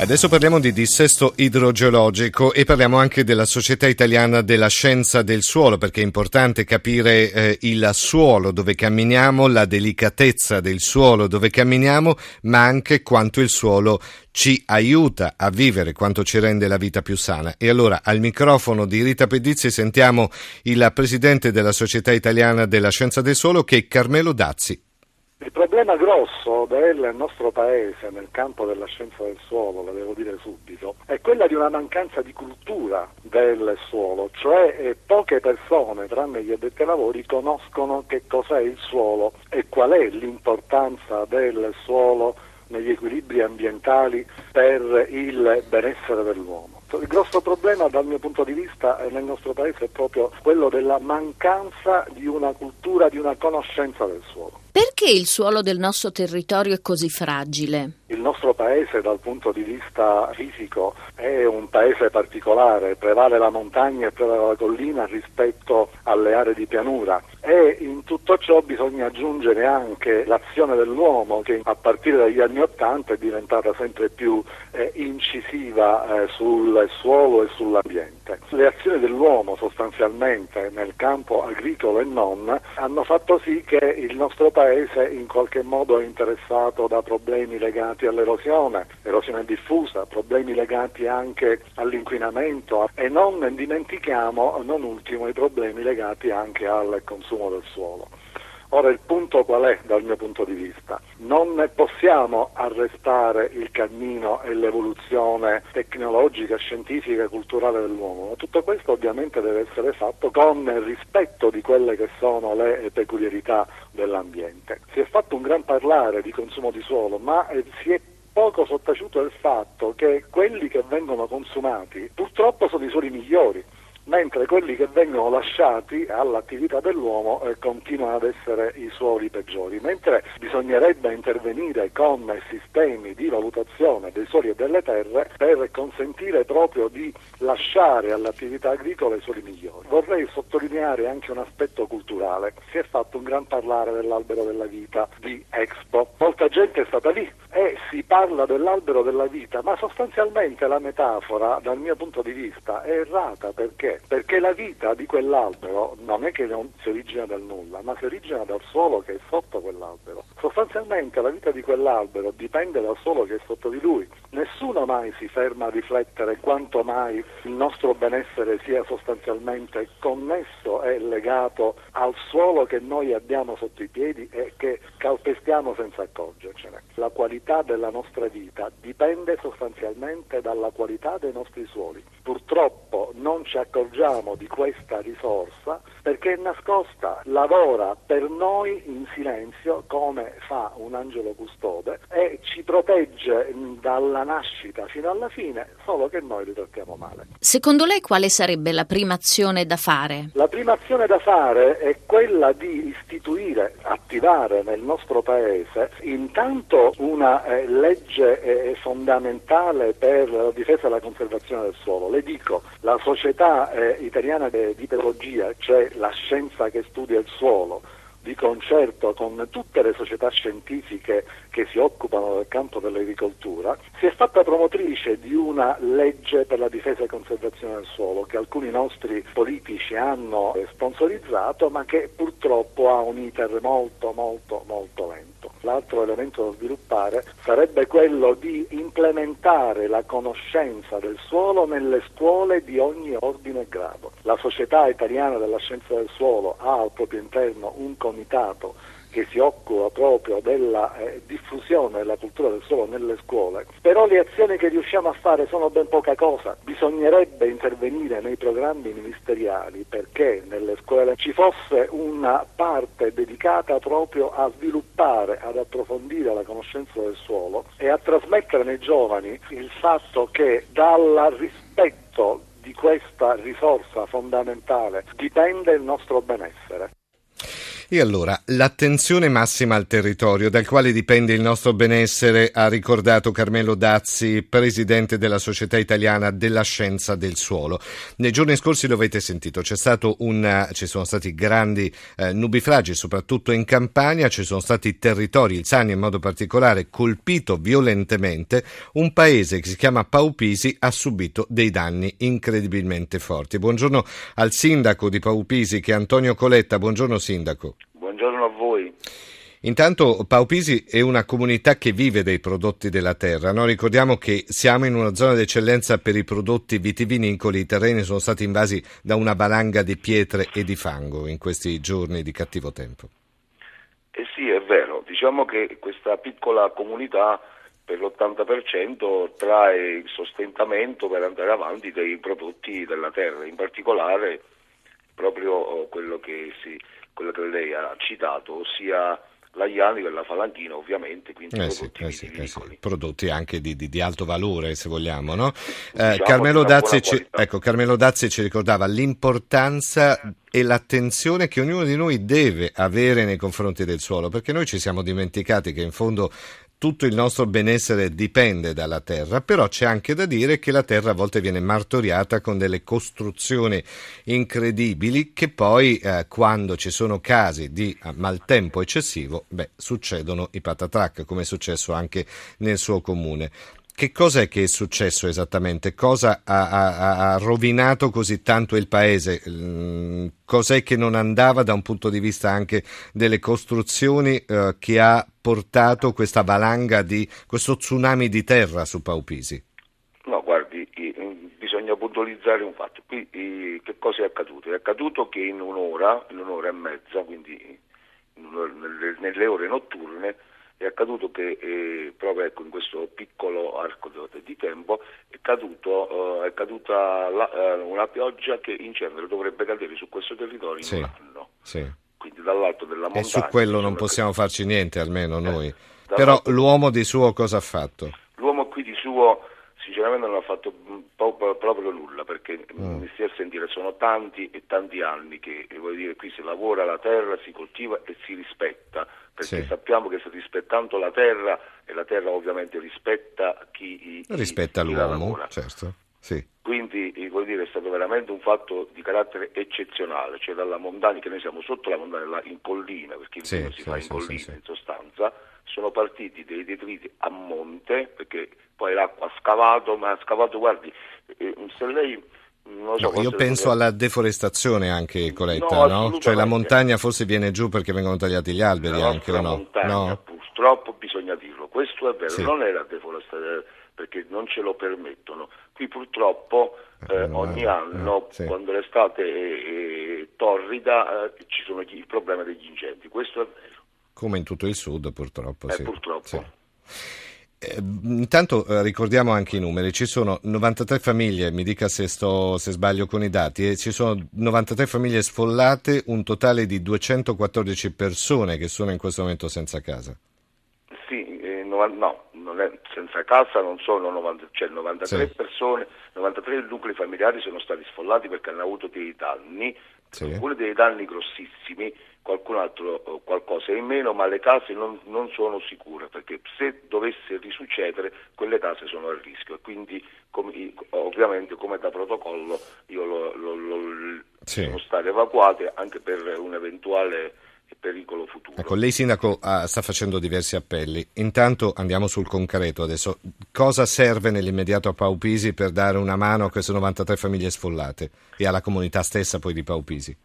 Adesso parliamo di dissesto idrogeologico e parliamo anche della Società Italiana della Scienza del Suolo, perché è importante capire eh, il suolo dove camminiamo, la delicatezza del suolo dove camminiamo, ma anche quanto il suolo ci aiuta a vivere, quanto ci rende la vita più sana. E allora al microfono di Rita Pedizzi sentiamo il presidente della Società Italiana della Scienza del Suolo che è Carmelo Dazzi. Il problema grosso del nostro paese nel campo della scienza del suolo, lo devo dire subito, è quella di una mancanza di cultura del suolo, cioè eh, poche persone, tranne gli addetti ai lavori, conoscono che cos'è il suolo e qual è l'importanza del suolo negli equilibri ambientali per il benessere dell'uomo. Il grosso problema dal mio punto di vista nel nostro paese è proprio quello della mancanza di una cultura, di una conoscenza del suolo. Perché il suolo del nostro territorio è così fragile? Il nostro paese dal punto di vista fisico è un paese particolare, prevale la montagna e prevale la collina rispetto alle aree di pianura e in tutto ciò bisogna aggiungere anche l'azione dell'uomo che a partire dagli anni Ottanta è diventata sempre più eh, incisiva eh, sul suolo e sull'ambiente. Le azioni dell'uomo sostanzialmente nel campo agricolo e non hanno fatto sì che il nostro paese in qualche modo è interessato da problemi legati all'erosione, erosione diffusa, problemi legati anche all'inquinamento e non dimentichiamo, non ultimo, i problemi legati anche al consumo del suolo. Ora il punto qual è dal mio punto di vista? Non possiamo arrestare il cammino e l'evoluzione tecnologica, scientifica e culturale dell'uomo, ma tutto questo ovviamente deve essere fatto con rispetto di quelle che sono le peculiarità dell'ambiente. Si è fatto un gran parlare di consumo di suolo, ma eh, si è poco sottaciuto il fatto che quelli che vengono consumati purtroppo sono i suoli migliori mentre quelli che vengono lasciati all'attività dell'uomo eh, continuano ad essere i suoli peggiori, mentre bisognerebbe intervenire con sistemi di valutazione dei suoli e delle terre per consentire proprio di lasciare all'attività agricola i suoli migliori. Vorrei sottolineare anche un aspetto culturale. Si è fatto un gran parlare dell'albero della vita di Expo. Molta gente è stata lì si parla dell'albero della vita, ma sostanzialmente la metafora dal mio punto di vista è errata perché perché? la vita di quell'albero non è che non si origina dal nulla, ma si origina dal suolo che è sotto quell'albero. Sostanzialmente la vita di quell'albero dipende dal suolo che è sotto di lui. Nessuno mai si ferma a riflettere quanto mai il nostro benessere sia sostanzialmente connesso e legato al suolo che noi abbiamo sotto i piedi e che calpestiamo senza accorgercene. La qualità della nostra vita dipende sostanzialmente dalla qualità dei nostri suoli. Purtroppo non ci accorgiamo di questa risorsa perché è nascosta, lavora per noi in silenzio come fa un angelo custode e ci protegge dalla nascita fino alla fine, solo che noi li trattiamo male. Secondo lei quale sarebbe la prima azione da fare? La prima azione da fare è quella di istituire, attivare nel nostro paese intanto una eh, legge eh, fondamentale per la difesa e la conservazione del suolo. Le dico, la società eh, italiana di petrologia, cioè la scienza che studia il suolo, di concerto con tutte le società scientifiche che si occupano del campo dell'agricoltura, si è fatta promotrice di una legge per la difesa e conservazione del suolo che alcuni nostri politici hanno sponsorizzato ma che purtroppo ha un iter molto molto molto lento. L'altro elemento da sviluppare sarebbe quello di implementare la conoscenza del suolo nelle scuole di ogni ordine e grado. La Società Italiana della Scienza del Suolo ha al proprio interno un comitato che si occupa proprio della eh, diffusione della cultura del suolo nelle scuole, però le azioni che riusciamo a fare sono ben poca cosa. Bisognerebbe intervenire nei programmi ministeriali perché nelle scuole ci fosse una parte dedicata proprio a sviluppare, ad approfondire la conoscenza del suolo e a trasmettere nei giovani il fatto che dal rispetto di questa risorsa fondamentale dipende il nostro benessere. E allora, l'attenzione massima al territorio, dal quale dipende il nostro benessere, ha ricordato Carmelo Dazzi, presidente della Società Italiana della Scienza del Suolo. Nei giorni scorsi lo avete sentito, una, ci sono stati grandi eh, nubifragi, soprattutto in Campania, ci sono stati territori, il Sani in modo particolare, colpito violentemente. Un paese che si chiama Paupisi ha subito dei danni incredibilmente forti. Buongiorno al sindaco di Paupisi, che è Antonio Coletta. Buongiorno sindaco. Buongiorno a voi. Intanto Paupisi è una comunità che vive dei prodotti della terra. No? Ricordiamo che siamo in una zona d'eccellenza per i prodotti vitivinicoli. I terreni sono stati invasi da una valanga di pietre e di fango in questi giorni di cattivo tempo. Eh sì, è vero. Diciamo che questa piccola comunità per l'80% trae il sostentamento per andare avanti dei prodotti della terra, in particolare proprio oh, quello che, si, quello che lei ha citato, ossia la Ianico e la Falanchina ovviamente, quindi eh prodotti, sì, eh sì, eh sì. prodotti anche di, di, di, alto valore se vogliamo. No? Eh, diciamo Carmelo, Dazzi ci, ecco, Carmelo Dazzi ci ricordava l'importanza e l'attenzione che ognuno di noi deve avere nei confronti del suolo, perché noi ci siamo dimenticati che in fondo tutto il nostro benessere dipende dalla terra, però c'è anche da dire che la terra a volte viene martoriata con delle costruzioni incredibili che poi eh, quando ci sono casi di eh, maltempo eccessivo, beh, succedono i patatrac, come è successo anche nel suo comune. Che cosa è che è successo esattamente? Cosa ha, ha, ha, rovinato così tanto il paese? Mm, cos'è che non andava da un punto di vista anche delle costruzioni eh, che ha portato questa valanga di questo tsunami di terra su Paupisi? No, guardi, bisogna puntualizzare un fatto. Qui che cosa è accaduto? È accaduto che in un'ora, in un'ora e mezza, quindi nelle ore notturne, è accaduto che eh, proprio ecco, in questo piccolo arco di tempo è, caduto, eh, è caduta la, eh, una pioggia che in genere dovrebbe cadere su questo territorio sì, in un anno. Sì. Quindi dall'alto della montagna. E su quello non possiamo farci niente, almeno noi. Eh, Però l'uomo di suo cosa ha fatto? L'uomo qui di suo sinceramente non ha fatto proprio nulla perché mm. mi stia a sentire sono tanti e tanti anni che dire, qui si lavora la terra, si coltiva e si rispetta perché sì. sappiamo che rispettando la terra e la terra ovviamente rispetta chi, rispetta chi l'uomo, certo. Sì. Quindi dire, è stato veramente un fatto di carattere eccezionale, cioè dalla montagna, che noi siamo sotto la montagna, in collina, perché sì, si sì, fa in collina in sostanza, sono partiti dei detriti a monte, perché poi l'acqua ha scavato, ma ha scavato, guardi, eh, se lei So, no, io penso alla deforestazione anche, Coletta, no, no? Cioè la montagna forse viene giù perché vengono tagliati gli alberi anche o no? Montagna, no? purtroppo bisogna dirlo, questo è vero, sì. non è la deforestazione perché non ce lo permettono. Qui purtroppo eh, eh ogni anno, eh, sì. quando l'estate è, è torrida, eh, ci sono il problema degli incendi, questo è vero. Come in tutto il sud purtroppo. Eh, sì. Purtroppo. Eh, intanto eh, ricordiamo anche i numeri, ci sono 93 famiglie, mi dica se, sto, se sbaglio con i dati, eh, ci sono 93 famiglie sfollate, un totale di 214 persone che sono in questo momento senza casa. Sì, no, no è, senza casa non sono 90, cioè 93 sì. persone, 93 nuclei familiari sono stati sfollati perché hanno avuto dei danni, sì. alcuni dei danni grossissimi, qualcun altro eh, qualcosa in meno, ma le case non, non, sono sicure perché se dovesse risuccedere quelle case sono a rischio e quindi come, ovviamente come da protocollo io lo, lo, lo, sì. devono stare evacuate anche per un eventuale pericolo futuro. Ecco, lei Sindaco ah, sta facendo diversi appelli. Intanto andiamo sul concreto adesso. Cosa serve nell'immediato a Paupisi per dare una mano a queste 93 famiglie sfollate e alla comunità stessa poi di Paupisi?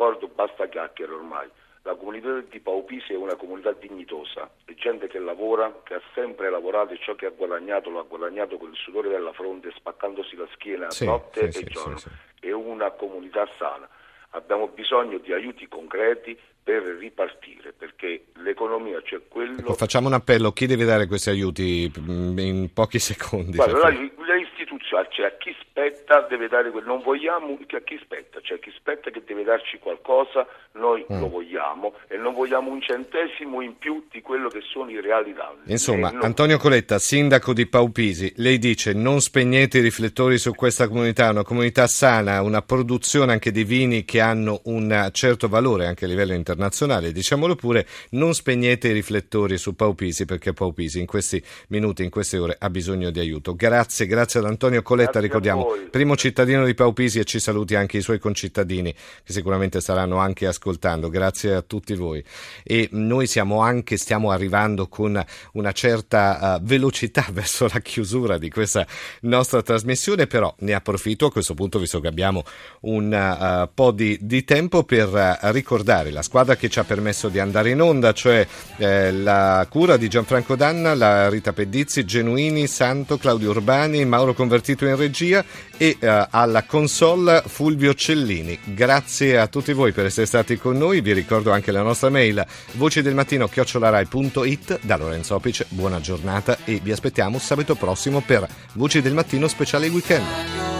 D'accordo, basta chiacchiere ormai. La comunità di Paupisi è una comunità dignitosa, è gente che lavora, che ha sempre lavorato e ciò che ha guadagnato lo ha guadagnato con il sudore della fronte, spaccandosi la schiena sì, notte sì, e sì, giorno. È una comunità sana. Abbiamo bisogno di aiuti concreti per ripartire, perché l'economia, cioè quello... Ecco, facciamo un appello, chi deve dare questi aiuti mm, in pochi secondi? Guarda, le istituzionale, cioè a chi spetta deve dare quel non vogliamo che a chi spetta, cioè chi spetta che deve darci qualcosa, noi mm. lo vogliamo e non vogliamo un centesimo in più di quello che sono i reali danni. Insomma, non... Antonio Coletta, sindaco di Paupisi, lei dice non spegnete i riflettori su questa comunità, una comunità sana, una produzione anche di vini che hanno un certo valore anche a livello internazionale, diciamolo pure, non spegnete i riflettori su Paupisi perché Paupisi in questi minuti, in queste ore ha bisogno di aiuto. Grazie, grazie ad Antonio Coletta, grazie ricordiamo, primo cittadino di Paupisi e ci saluti anche i suoi concittadini che sicuramente saranno anche ascoltando. Grazie a tutti voi. E noi siamo anche, stiamo arrivando con una certa uh, velocità verso la chiusura di questa nostra trasmissione, però ne approfitto a questo punto, visto che abbiamo un uh, po' di, di, tempo, per uh, ricordare la squadra che ci ha permesso di andare in onda, cioè eh, la cura di Gianfranco Danna, la Rita Pedizzi, Genuini, Santo, Claudio Urbani, Mauro Convertito in regia e uh, alla console Fulvio Cellini. Grazie a tutti voi per essere stati con noi. Vi ricordo anche la nostra mail voci del mattino chiocciolarai.it da Lorenzo Opice. Buona giornata e vi aspettiamo sabato prossimo per Voci del Mattino speciale weekend.